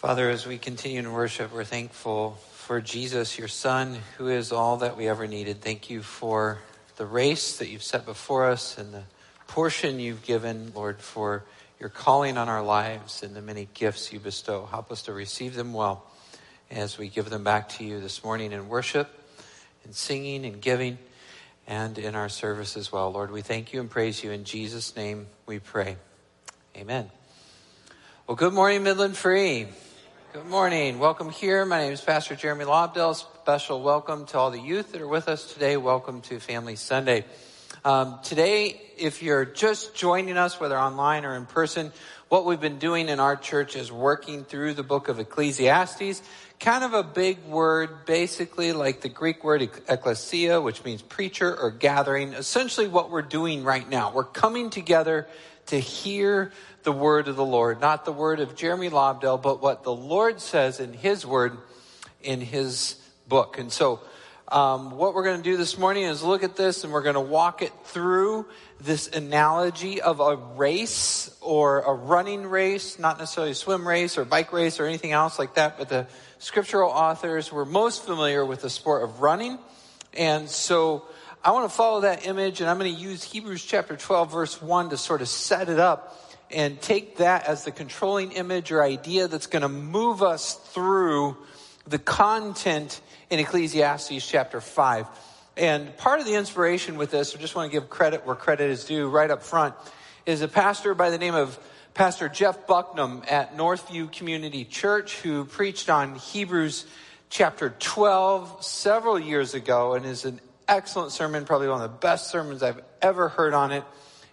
Father, as we continue to worship, we're thankful for Jesus, your Son, who is all that we ever needed. Thank you for the race that you've set before us and the portion you've given, Lord, for your calling on our lives and the many gifts you bestow. Help us to receive them well as we give them back to you this morning in worship, in singing and giving, and in our service as well. Lord, we thank you and praise you. In Jesus' name we pray. Amen. Well, good morning, Midland Free. Good morning. Welcome here. My name is Pastor Jeremy Lobdell. Special welcome to all the youth that are with us today. Welcome to Family Sunday. Um, today, if you're just joining us, whether online or in person, what we've been doing in our church is working through the book of Ecclesiastes. Kind of a big word, basically like the Greek word ecclesia, which means preacher or gathering. Essentially what we're doing right now. We're coming together to hear the word of the Lord, not the word of Jeremy Lobdell, but what the Lord says in his word in his book. And so, um, what we're going to do this morning is look at this and we're going to walk it through this analogy of a race or a running race, not necessarily a swim race or bike race or anything else like that, but the scriptural authors were most familiar with the sport of running. And so I want to follow that image and I'm going to use Hebrews chapter 12 verse 1 to sort of set it up and take that as the controlling image or idea that's going to move us through the content in Ecclesiastes chapter 5. And part of the inspiration with this, I just want to give credit where credit is due right up front, is a pastor by the name of Pastor Jeff Bucknam at Northview Community Church who preached on Hebrews chapter 12 several years ago and is an excellent sermon, probably one of the best sermons I've ever heard on it.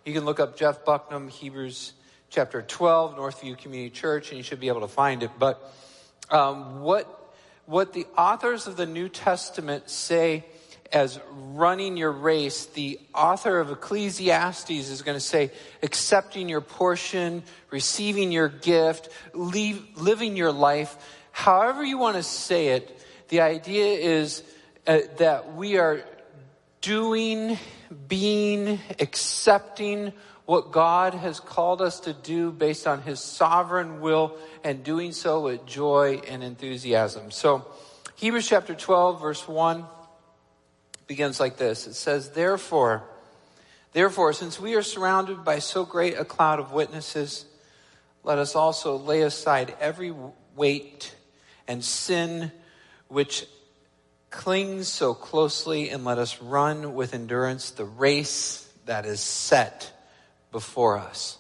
You can look up Jeff Bucknam, Hebrews chapter 12, Northview Community Church, and you should be able to find it. But um, what, what the authors of the New Testament say as running your race, the author of Ecclesiastes is going to say accepting your portion, receiving your gift, leave, living your life. However you want to say it, the idea is uh, that we are doing, being, accepting what God has called us to do based on His sovereign will and doing so with joy and enthusiasm. So, Hebrews chapter 12, verse 1 begins like this It says, Therefore, therefore, since we are surrounded by so great a cloud of witnesses, let us also lay aside every weight and sin which clings so closely, and let us run with endurance the race that is set before us.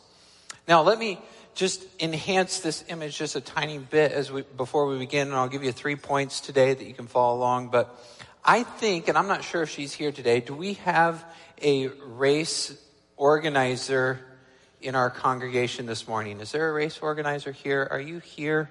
Now, let me just enhance this image just a tiny bit as we, before we begin, and I'll give you three points today that you can follow along. But I think, and I'm not sure if she's here today, do we have a race organizer in our congregation this morning? Is there a race organizer here? Are you here?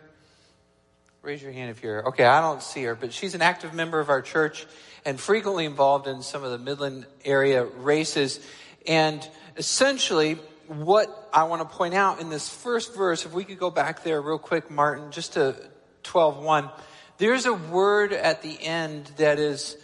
Raise your hand if you're. Okay, I don't see her, but she's an active member of our church and frequently involved in some of the Midland area races. And essentially, what I want to point out in this first verse, if we could go back there real quick, Martin, just to 12.1, there's a word at the end that is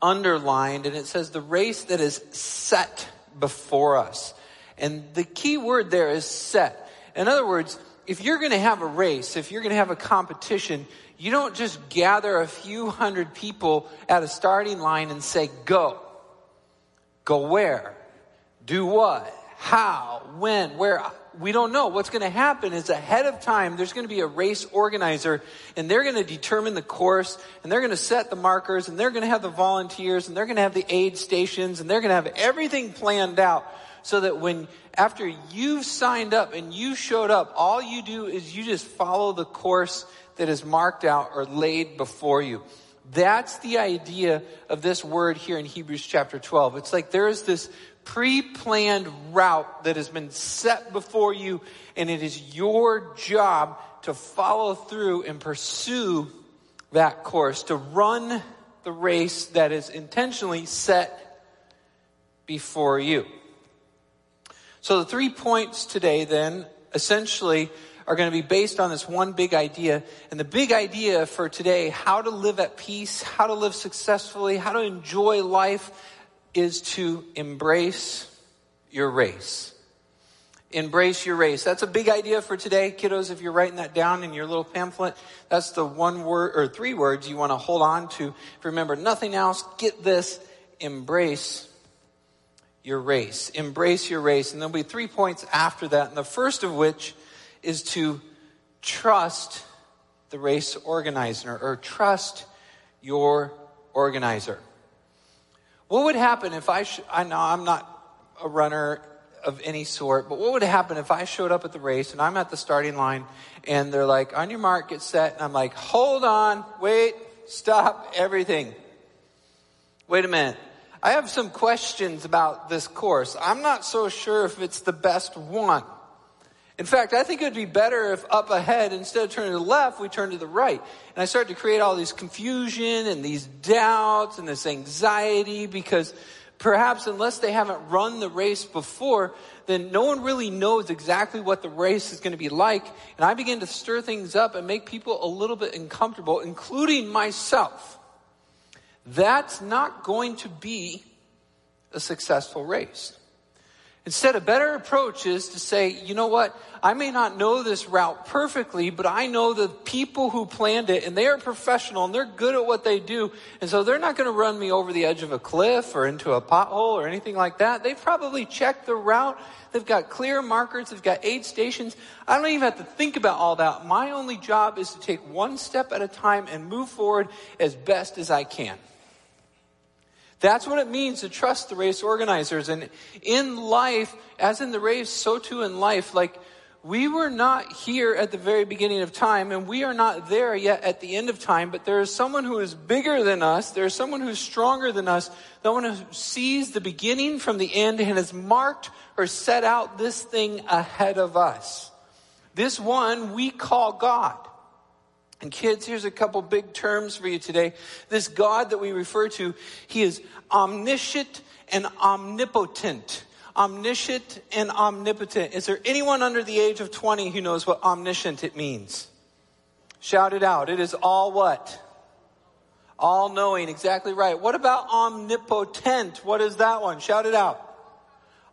underlined, and it says the race that is set before us. And the key word there is set. In other words, if you're going to have a race, if you're going to have a competition, you don't just gather a few hundred people at a starting line and say, go. Go where? Do what? How? When? Where? We don't know. What's going to happen is ahead of time, there's going to be a race organizer and they're going to determine the course and they're going to set the markers and they're going to have the volunteers and they're going to have the aid stations and they're going to have everything planned out so that when, after you've signed up and you showed up, all you do is you just follow the course that is marked out or laid before you. That's the idea of this word here in Hebrews chapter 12. It's like there is this pre-planned route that has been set before you and it is your job to follow through and pursue that course, to run the race that is intentionally set before you. So the three points today then essentially are going to be based on this one big idea. And the big idea for today, how to live at peace, how to live successfully, how to enjoy life is to embrace your race. Embrace your race. That's a big idea for today, kiddos. If you're writing that down in your little pamphlet, that's the one word or three words you want to hold on to. Remember nothing else. Get this. Embrace your race. Embrace your race. And there'll be three points after that. And the first of which is to trust the race organizer or trust your organizer. What would happen if I, sh- I know I'm not a runner of any sort, but what would happen if I showed up at the race and I'm at the starting line and they're like, on your mark, get set. And I'm like, hold on, wait, stop everything. Wait a minute. I have some questions about this course. I'm not so sure if it's the best one. In fact, I think it would be better if up ahead, instead of turning to the left, we turn to the right. And I start to create all these confusion and these doubts and this anxiety because perhaps unless they haven't run the race before, then no one really knows exactly what the race is going to be like. And I begin to stir things up and make people a little bit uncomfortable, including myself. That's not going to be a successful race. Instead, a better approach is to say, you know what? I may not know this route perfectly, but I know the people who planned it and they are professional and they're good at what they do. And so they're not going to run me over the edge of a cliff or into a pothole or anything like that. They've probably checked the route. They've got clear markers. They've got aid stations. I don't even have to think about all that. My only job is to take one step at a time and move forward as best as I can. That's what it means to trust the race organizers. And in life, as in the race, so too in life, like we were not here at the very beginning of time and we are not there yet at the end of time, but there is someone who is bigger than us. There is someone who's stronger than us. Someone who sees the beginning from the end and has marked or set out this thing ahead of us. This one we call God. And kids, here's a couple big terms for you today. This God that we refer to, He is omniscient and omnipotent. Omniscient and omnipotent. Is there anyone under the age of 20 who knows what omniscient it means? Shout it out. It is all what? All knowing. Exactly right. What about omnipotent? What is that one? Shout it out.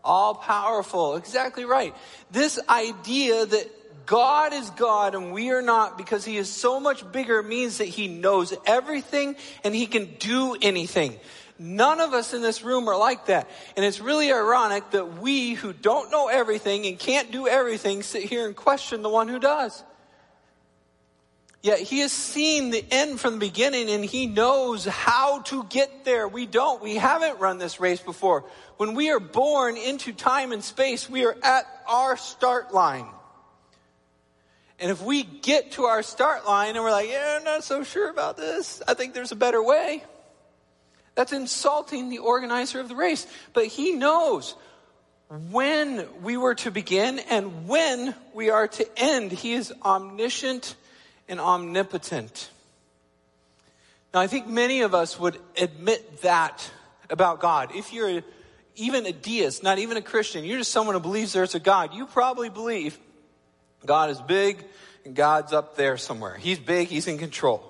All powerful. Exactly right. This idea that God is God and we are not because he is so much bigger means that he knows everything and he can do anything. None of us in this room are like that. And it's really ironic that we who don't know everything and can't do everything sit here and question the one who does. Yet he has seen the end from the beginning and he knows how to get there. We don't. We haven't run this race before. When we are born into time and space, we are at our start line. And if we get to our start line and we're like, yeah, I'm not so sure about this, I think there's a better way. That's insulting the organizer of the race. But he knows when we were to begin and when we are to end. He is omniscient and omnipotent. Now, I think many of us would admit that about God. If you're even a deist, not even a Christian, you're just someone who believes there's a God, you probably believe God is big and God's up there somewhere. He's big, He's in control.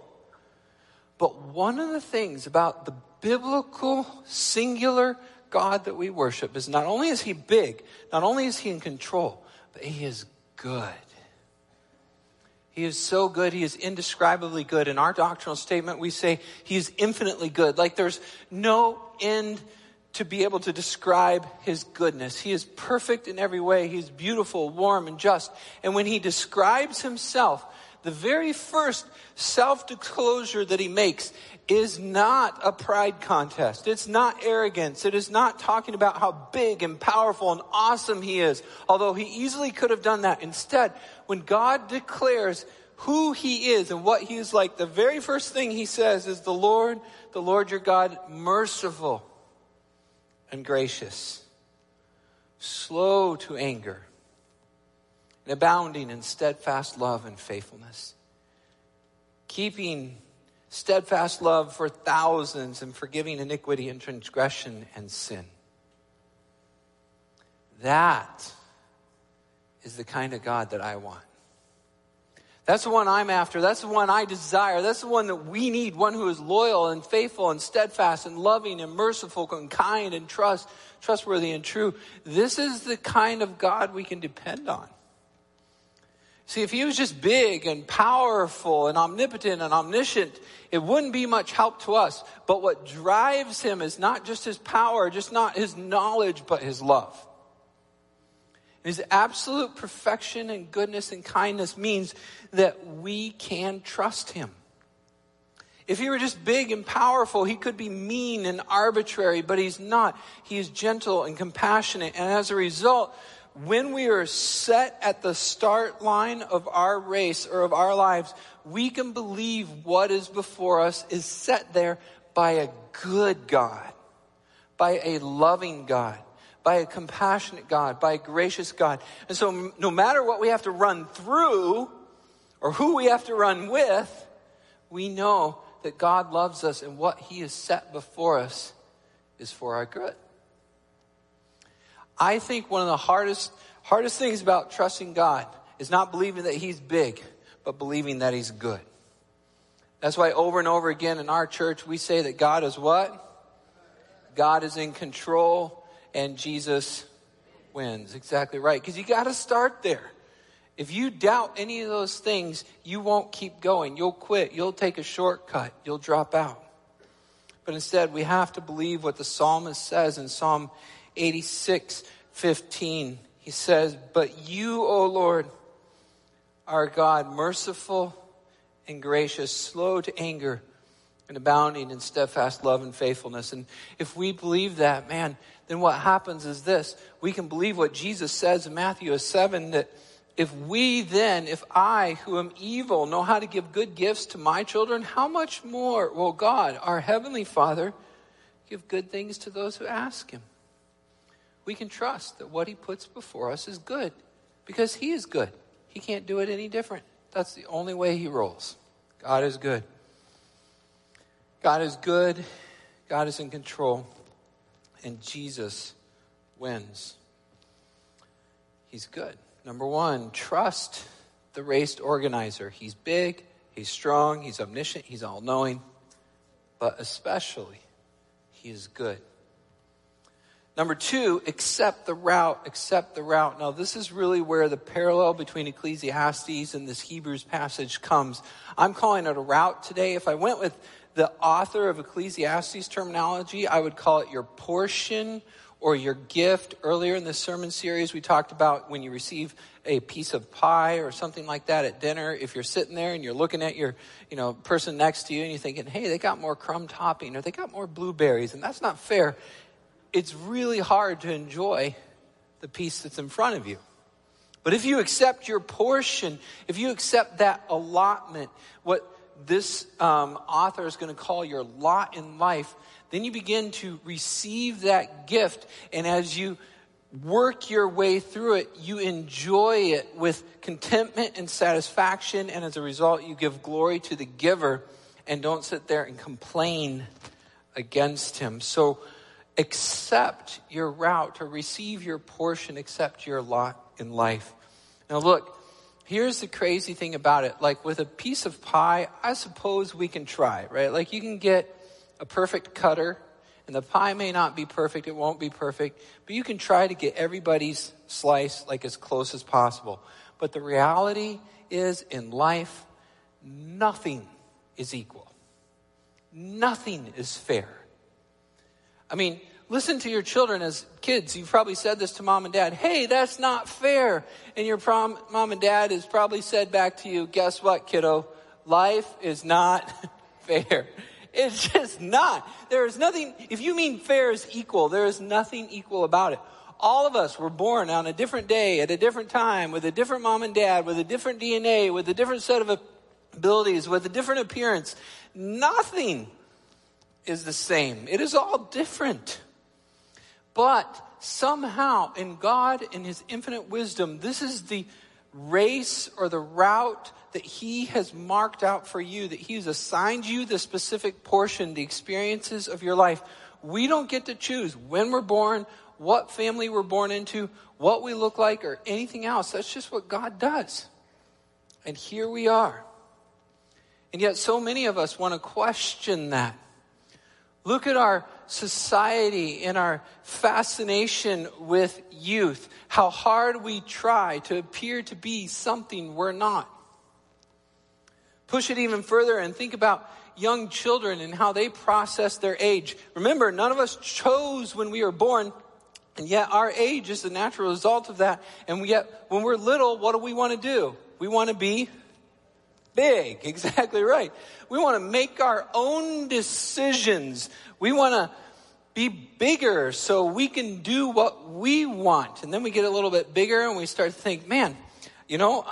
But one of the things about the biblical, singular God that we worship is not only is He big, not only is He in control, but He is good. He is so good. He is indescribably good. In our doctrinal statement, we say He is infinitely good. Like there's no end to be able to describe his goodness. He is perfect in every way. He's beautiful, warm, and just. And when he describes himself, the very first self disclosure that he makes is not a pride contest. It's not arrogance. It is not talking about how big and powerful and awesome he is, although he easily could have done that. Instead, when God declares who he is and what he is like, the very first thing he says is the Lord, the Lord your God, merciful and gracious, slow to anger, and abounding in steadfast love and faithfulness, keeping steadfast love for thousands and forgiving iniquity and transgression and sin. That is the kind of God that I want. That's the one I'm after. That's the one I desire. That's the one that we need. One who is loyal and faithful and steadfast and loving and merciful and kind and trust, trustworthy and true. This is the kind of God we can depend on. See, if he was just big and powerful and omnipotent and omniscient, it wouldn't be much help to us. But what drives him is not just his power, just not his knowledge, but his love. His absolute perfection and goodness and kindness means that we can trust him. If he were just big and powerful, he could be mean and arbitrary, but he's not. He is gentle and compassionate. And as a result, when we are set at the start line of our race or of our lives, we can believe what is before us is set there by a good God, by a loving God, by a compassionate God, by a gracious God. And so, no matter what we have to run through or who we have to run with, we know that God loves us and what He has set before us is for our good. I think one of the hardest, hardest things about trusting God is not believing that He's big, but believing that He's good. That's why over and over again in our church we say that God is what? God is in control and Jesus wins. Exactly right. Because you got to start there. If you doubt any of those things, you won't keep going. You'll quit. You'll take a shortcut. You'll drop out. But instead, we have to believe what the psalmist says in Psalm 86 15. He says, But you, O Lord, are God, merciful and gracious, slow to anger, and abounding in steadfast love and faithfulness. And if we believe that, man, then what happens is this. We can believe what Jesus says in Matthew 7 that if we then, if I, who am evil, know how to give good gifts to my children, how much more will God, our Heavenly Father, give good things to those who ask Him? we can trust that what he puts before us is good because he is good. He can't do it any different. That's the only way he rolls. God is good. God is good. God is in control. And Jesus wins. He's good. Number one, trust the race organizer. He's big, he's strong, he's omniscient, he's all knowing, but especially, he is good. Number two, accept the route, accept the route. Now, this is really where the parallel between Ecclesiastes and this Hebrews passage comes. I'm calling it a route today. If I went with the author of Ecclesiastes terminology, I would call it your portion or your gift. Earlier in the sermon series, we talked about when you receive a piece of pie or something like that at dinner. If you're sitting there and you're looking at your, you know, person next to you and you're thinking, hey, they got more crumb topping or they got more blueberries, and that's not fair it's really hard to enjoy the piece that's in front of you. But if you accept your portion, if you accept that allotment, what this um, author is going to call your lot in life, then you begin to receive that gift. And as you work your way through it, you enjoy it with contentment and satisfaction. And as a result, you give glory to the giver and don't sit there and complain against him. So, accept your route, or receive your portion, accept your lot in life. Now, look, here's the crazy thing about it. Like with a piece of pie, I suppose we can try, right? Like you can get a perfect cutter, and the pie may not be perfect, it won't be perfect, but you can try to get everybody's slice like as close as possible. But the reality is, in life, nothing is equal. Nothing is fair. I mean, listen to your children as kids. You've probably said this to mom and dad. Hey, that's not fair. And your prom, mom and dad has probably said back to you, guess what, kiddo? Life is not fair. It's just not. There is nothing, if you mean fair is equal, there is nothing equal about it. All of us were born on a different day, at a different time, with a different mom and dad, with a different DNA, with a different set of abilities, with a different appearance. Nothing is the same. It is all different. But somehow, in God, in His infinite wisdom, this is the race or the route that He has marked out for you, that He has assigned you the specific portion, the experiences of your life. We don't get to choose when we're born, what family we're born into, what we look like, or anything else. That's just what God does. And here we are. And yet, so many of us want to question that. Look at our society in our fascination with youth, how hard we try to appear to be something we're not. Push it even further and think about young children and how they process their age. Remember, none of us chose when we were born, and yet our age is the natural result of that. And yet, when we're little, what do we want to do? We want to be big. Exactly right. We want to make our own decisions. We want to be bigger so we can do what we want. And then we get a little bit bigger and we start to think, man, you know,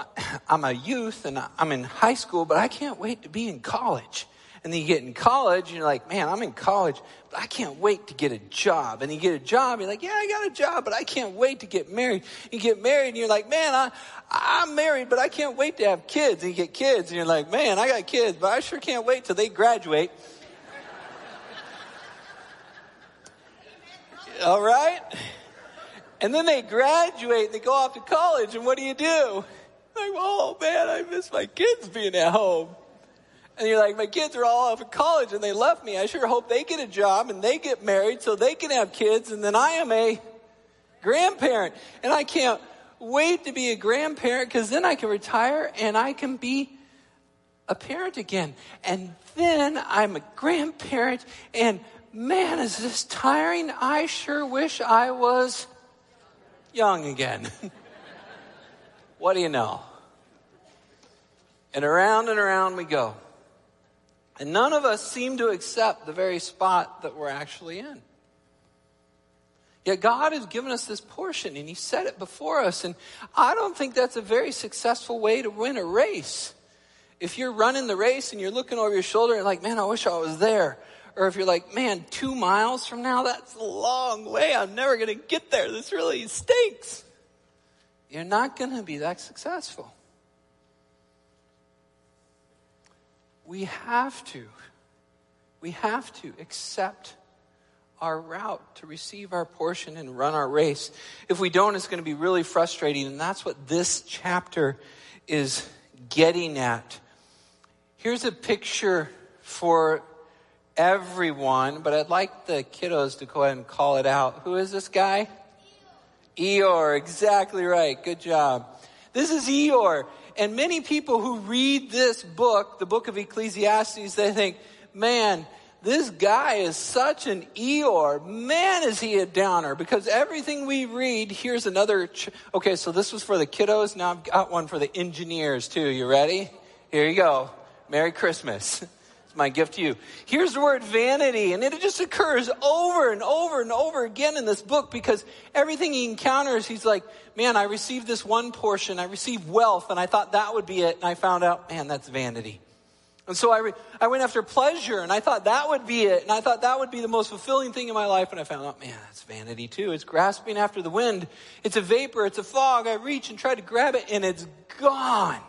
I'm a youth and I'm in high school, but I can't wait to be in college. And then you get in college and you're like, man, I'm in college, but I can't wait to get a job. And you get a job, you're like, yeah, I got a job, but I can't wait to get married. You get married and you're like, man, I, I'm married, but I can't wait to have kids. And you get kids and you're like, man, I got kids, but I sure can't wait till they graduate. All right? And then they graduate, and they go off to college, and what do you do? Like, oh man, I miss my kids being at home. And you're like, my kids are all off at college and they left me. I sure hope they get a job and they get married so they can have kids, and then I am a grandparent. And I can't wait to be a grandparent because then I can retire and I can be a parent again. And then I'm a grandparent and man, is this tiring? I sure wish I was young again. what do you know? And around and around we go. And none of us seem to accept the very spot that we're actually in. Yet God has given us this portion and He set it before us. And I don't think that's a very successful way to win a race. If you're running the race and you're looking over your shoulder and like, man, I wish I was there. Or if you're like, man, two miles from now, that's a long way. I'm never going to get there. This really stinks. You're not going to be that successful. We have to. We have to accept our route to receive our portion and run our race. If we don't, it's going to be really frustrating. And that's what this chapter is getting at. Here's a picture for everyone, but I'd like the kiddos to go ahead and call it out. Who is this guy? Eeyore, exactly right. Good job. This is Eeyore. And many people who read this book, the book of Ecclesiastes, they think, man, this guy is such an Eeyore. Man, is he a downer. Because everything we read, here's another. Ch- okay, so this was for the kiddos. Now I've got one for the engineers too. You ready? Here you go. Merry Christmas. It's my gift to you. Here's the word vanity, and it just occurs over and over and over again in this book because everything he encounters, he's like, man, I received this one portion, I received wealth, and I thought that would be it, and I found out, man, that's vanity. And so I, re- I went after pleasure, and I thought that would be it, and I thought that would be the most fulfilling thing in my life, and I found out, man, that's vanity too. It's grasping after the wind. It's a vapor, it's a fog. I reach and try to grab it, and it's gone.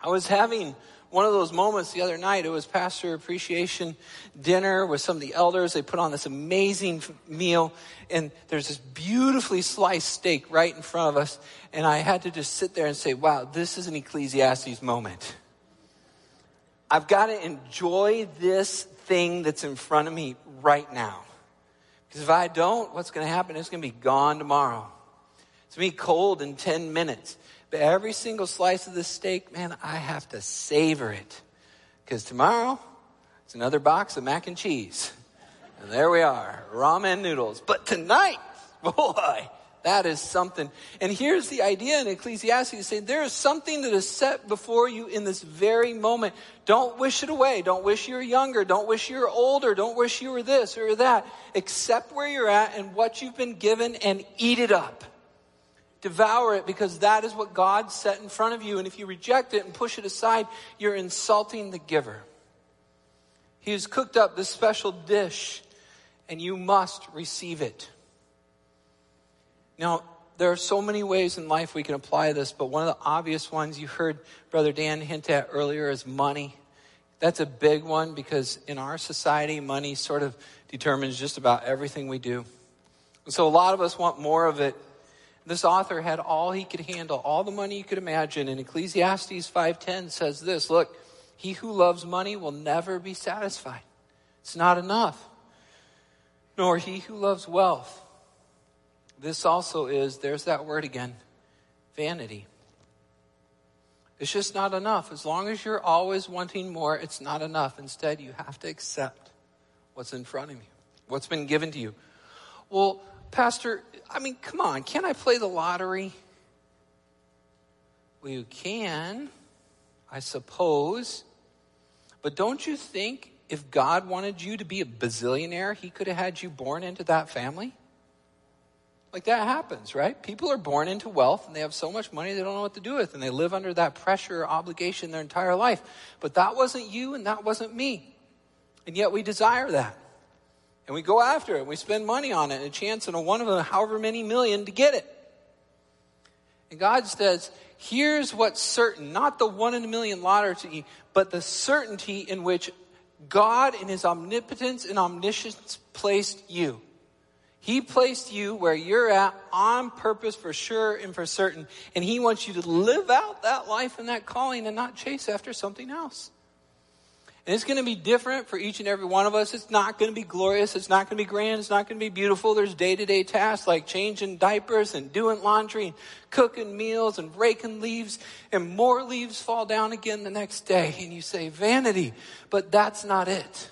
I was having one of those moments the other night. It was pastor appreciation dinner with some of the elders. They put on this amazing meal, and there's this beautifully sliced steak right in front of us. And I had to just sit there and say, wow, this is an Ecclesiastes moment. I've got to enjoy this thing that's in front of me right now. Because if I don't, what's going to happen? It's going to be gone tomorrow. It's going to be cold in 10 minutes. But every single slice of this steak, man, I have to savor it. Because tomorrow, it's another box of mac and cheese. And there we are, ramen noodles. But tonight, boy, that is something. And here's the idea in Ecclesiastes saying there is something that is set before you in this very moment. Don't wish it away. Don't wish you're younger. Don't wish you're older. Don't wish you were this or that. Accept where you're at and what you've been given and eat it up. Devour it because that is what God set in front of you. And if you reject it and push it aside, you're insulting the giver. He has cooked up this special dish and you must receive it. Now, there are so many ways in life we can apply this, but one of the obvious ones you heard Brother Dan hint at earlier is money. That's a big one because in our society, money sort of determines just about everything we do. And so a lot of us want more of it This author had all he could handle, all the money you could imagine. And Ecclesiastes 5:10 says this, look, he who loves money will never be satisfied. It's not enough. Nor he who loves wealth. This also is, there's that word again, vanity. It's just not enough. As long as you're always wanting more, it's not enough. Instead, you have to accept what's in front of you, what's been given to you. Well, Pastor, I mean, come on, can I play the lottery? Well, you can, I suppose. But don't you think if God wanted you to be a bazillionaire, he could have had you born into that family? Like that happens, right? People are born into wealth and they have so much money they don't know what to do with and they live under that pressure or obligation their entire life. But that wasn't you and that wasn't me. And yet we desire that. And we go after it and we spend money on it and a chance in a one of a however many million to get it. And God says, here's what's certain, not the one in a million lottery, but the certainty in which God in his omnipotence and omniscience placed you. He placed you where you're at on purpose for sure and for certain. And He wants you to live out that life and that calling and not chase after something else. And it's going to be different for each and every one of us. It's not going to be glorious. It's not going to be grand. It's not going to be beautiful. There's day to day tasks like changing diapers and doing laundry and cooking meals and raking leaves and more leaves fall down again the next day. And you say, vanity. But that's not it.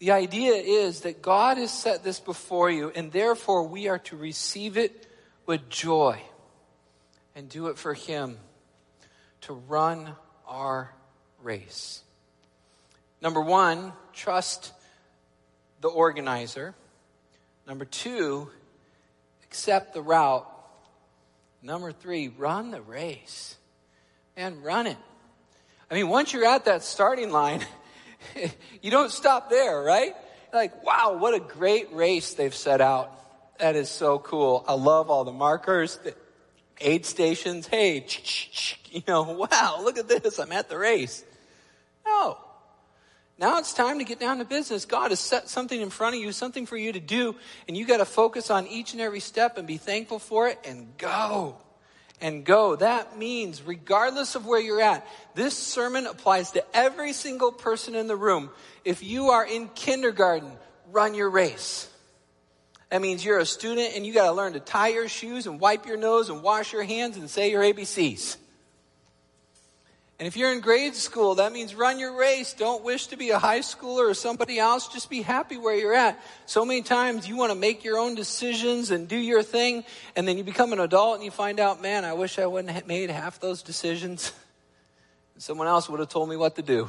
The idea is that God has set this before you, and therefore we are to receive it with joy and do it for Him to run our race. Number one, trust the organizer. Number two, accept the route. Number three, run the race. And run it. I mean, once you're at that starting line, you don't stop there, right? Like, wow, what a great race they've set out. That is so cool. I love all the markers, the aid stations. Hey, you know, wow, look at this. I'm at the race. No. Now it's time to get down to business. God has set something in front of you, something for you to do, and you got to focus on each and every step and be thankful for it and go and go. That means, regardless of where you're at, this sermon applies to every single person in the room. If you are in kindergarten, run your race. That means you're a student and you got to learn to tie your shoes and wipe your nose and wash your hands and say your ABCs. And if you're in grade school, that means run your race. Don't wish to be a high schooler or somebody else. Just be happy where you're at. So many times you want to make your own decisions and do your thing, and then you become an adult and you find out, man, I wish I wouldn't have made half those decisions. Someone else would have told me what to do.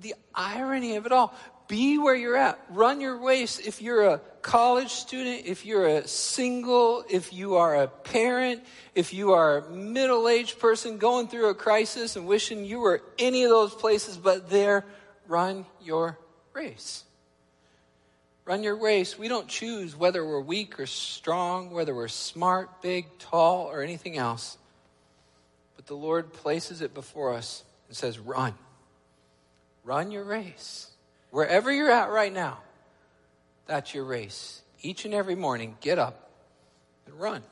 The irony of it all. Be where you're at. Run your race. If you're a college student, if you're a single, if you are a parent, if you are a middle aged person going through a crisis and wishing you were any of those places but there, run your race. Run your race. We don't choose whether we're weak or strong, whether we're smart, big, tall, or anything else. But the Lord places it before us and says, Run. Run your race. Wherever you're at right now, that's your race. Each and every morning, get up and run.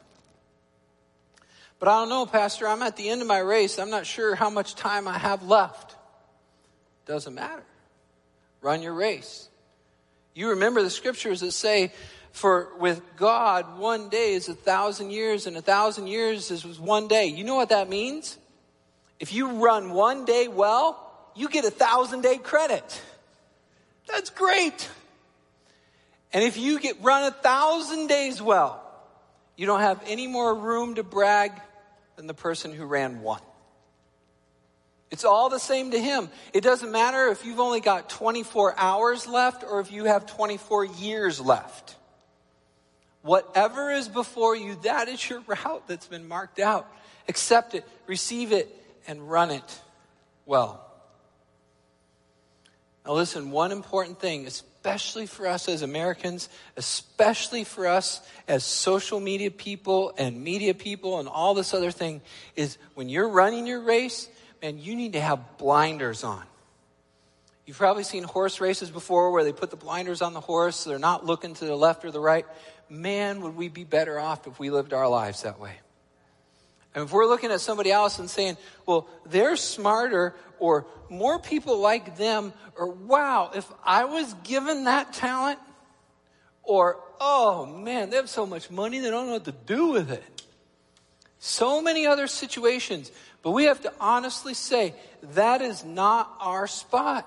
But I don't know, Pastor, I'm at the end of my race. I'm not sure how much time I have left. Doesn't matter. Run your race. You remember the scriptures that say, for with God, one day is a thousand years, and a thousand years is one day. You know what that means? If you run one day well, you get a thousand day credit. That's great. And if you get run a thousand days well, you don't have any more room to brag than the person who ran one. It's all the same to him. It doesn't matter if you've only got 24 hours left or if you have 24 years left. Whatever is before you, that is your route that's been marked out. Accept it, receive it, and run it well. Now, listen, one important thing, especially for us as Americans, especially for us as social media people and media people and all this other thing, is when you're running your race, man, you need to have blinders on. You've probably seen horse races before where they put the blinders on the horse, so they're not looking to the left or the right. man, would we be better off if we lived our lives that way. And if we're looking at somebody else and saying, well, they're smarter or more people like them, or wow, if I was given that talent, or oh man, they have so much money, they don't know what to do with it. So many other situations. But we have to honestly say, that is not our spot.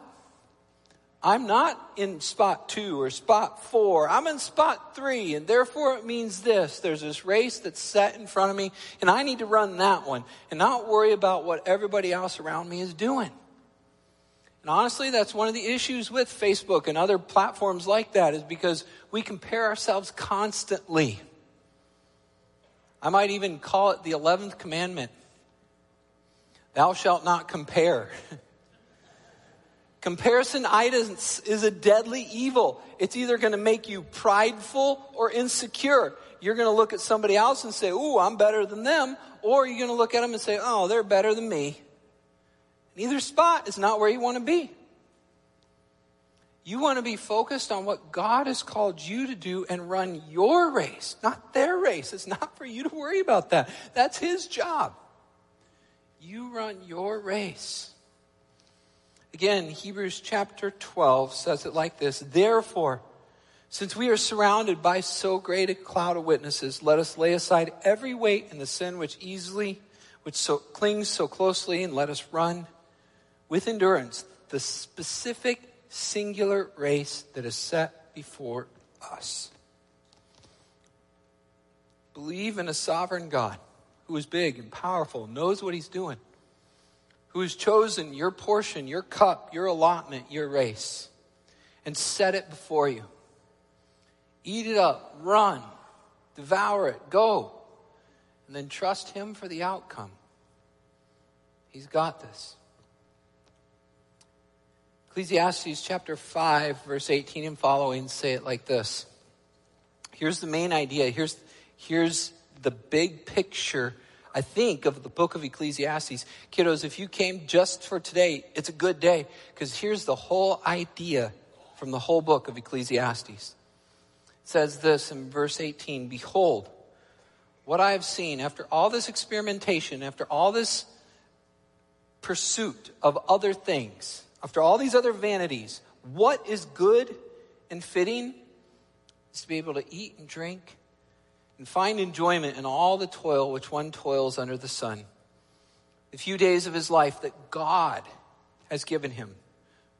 I'm not in spot two or spot four. I'm in spot three, and therefore it means this. There's this race that's set in front of me, and I need to run that one and not worry about what everybody else around me is doing. And honestly, that's one of the issues with Facebook and other platforms like that is because we compare ourselves constantly. I might even call it the 11th commandment Thou shalt not compare. Comparison items is a deadly evil. It's either going to make you prideful or insecure. You're going to look at somebody else and say, Ooh, I'm better than them. Or you're going to look at them and say, Oh, they're better than me. Neither spot is not where you want to be. You want to be focused on what God has called you to do and run your race, not their race. It's not for you to worry about that. That's His job. You run your race. Again, Hebrews chapter 12 says it like this Therefore, since we are surrounded by so great a cloud of witnesses, let us lay aside every weight and the sin which easily, which so clings so closely, and let us run with endurance the specific singular race that is set before us. Believe in a sovereign God who is big and powerful, knows what he's doing who has chosen your portion, your cup, your allotment, your race, and set it before you. Eat it up, run, devour it, go, and then trust Him for the outcome. He's got this. Ecclesiastes chapter 5, verse 18 and following say it like this. Here's the main idea. Here's, here's the big picture I think of the book of Ecclesiastes. Kiddos, if you came just for today, it's a good day because here's the whole idea from the whole book of Ecclesiastes. It says this in verse 18 Behold, what I have seen after all this experimentation, after all this pursuit of other things, after all these other vanities, what is good and fitting is to be able to eat and drink and find enjoyment in all the toil which one toils under the sun. The few days of his life that God has given him.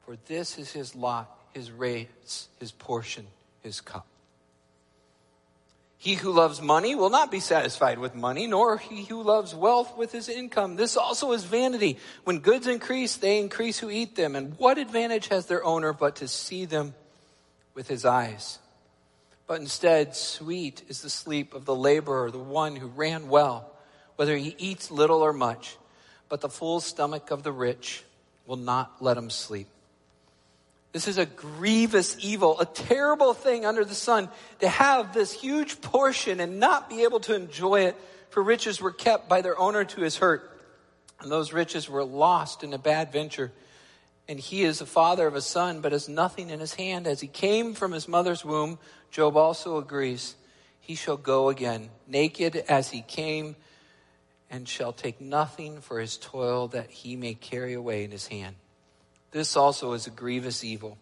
For this is his lot, his race, his portion, his cup. He who loves money will not be satisfied with money, nor he who loves wealth with his income. This also is vanity. When goods increase, they increase who eat them. And what advantage has their owner but to see them with his eyes? But instead, sweet is the sleep of the laborer, the one who ran well, whether he eats little or much. But the full stomach of the rich will not let him sleep. This is a grievous evil, a terrible thing under the sun to have this huge portion and not be able to enjoy it, for riches were kept by their owner to his hurt. And those riches were lost in a bad venture and he is the father of a son, but has nothing in his hand. As he came from his mother's womb, Job also agrees, he shall go again, naked as he came, and shall take nothing for his toil that he may carry away in his hand. This also is a grievous evil.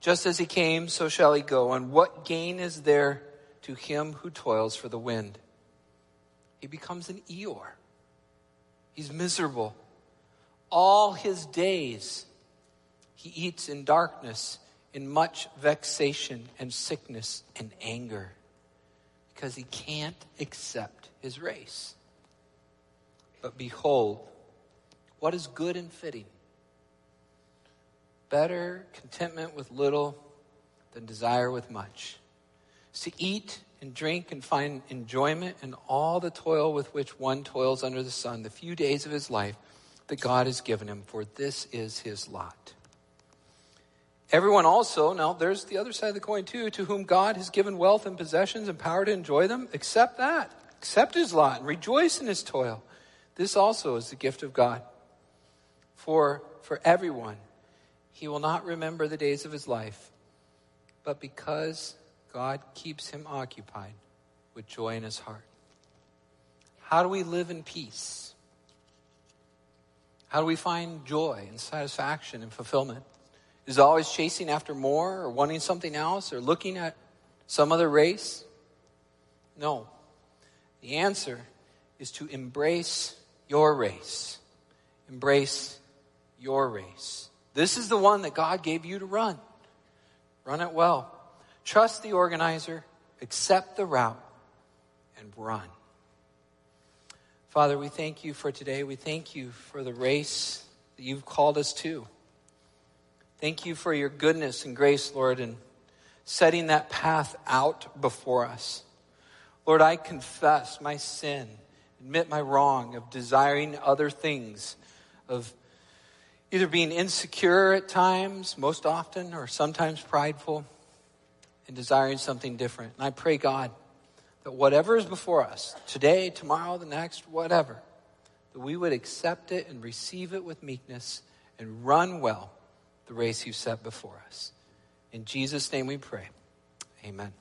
Just as he came, so shall he go. And what gain is there to him who toils for the wind? He becomes an Eeyore. He's miserable. All his days he eats in darkness, in much vexation and sickness and anger, because he can't accept his race. But behold, what is good and fitting? Better contentment with little than desire with much. to eat and drink and find enjoyment in all the toil with which one toils under the sun, the few days of his life that God has given him, for this is his lot. Everyone also, now there's the other side of the coin too, to whom God has given wealth and possessions and power to enjoy them, accept that. Accept his lot and rejoice in his toil. This also is the gift of God. For, for everyone, he will not remember the days of his life, but because God keeps him occupied with joy in his heart. How do we live in peace? How do we find joy and satisfaction and fulfillment? Is always chasing after more or wanting something else or looking at some other race? No. The answer is to embrace your race. Embrace your race. This is the one that God gave you to run. Run it well. Trust the organizer, accept the route, and run. Father, we thank you for today. We thank you for the race that you've called us to. Thank you for your goodness and grace, Lord, in setting that path out before us. Lord, I confess my sin, admit my wrong of desiring other things, of either being insecure at times, most often, or sometimes prideful and desiring something different. And I pray, God, that whatever is before us, today, tomorrow, the next, whatever, that we would accept it and receive it with meekness and run well the race you set before us. In Jesus' name we pray. Amen.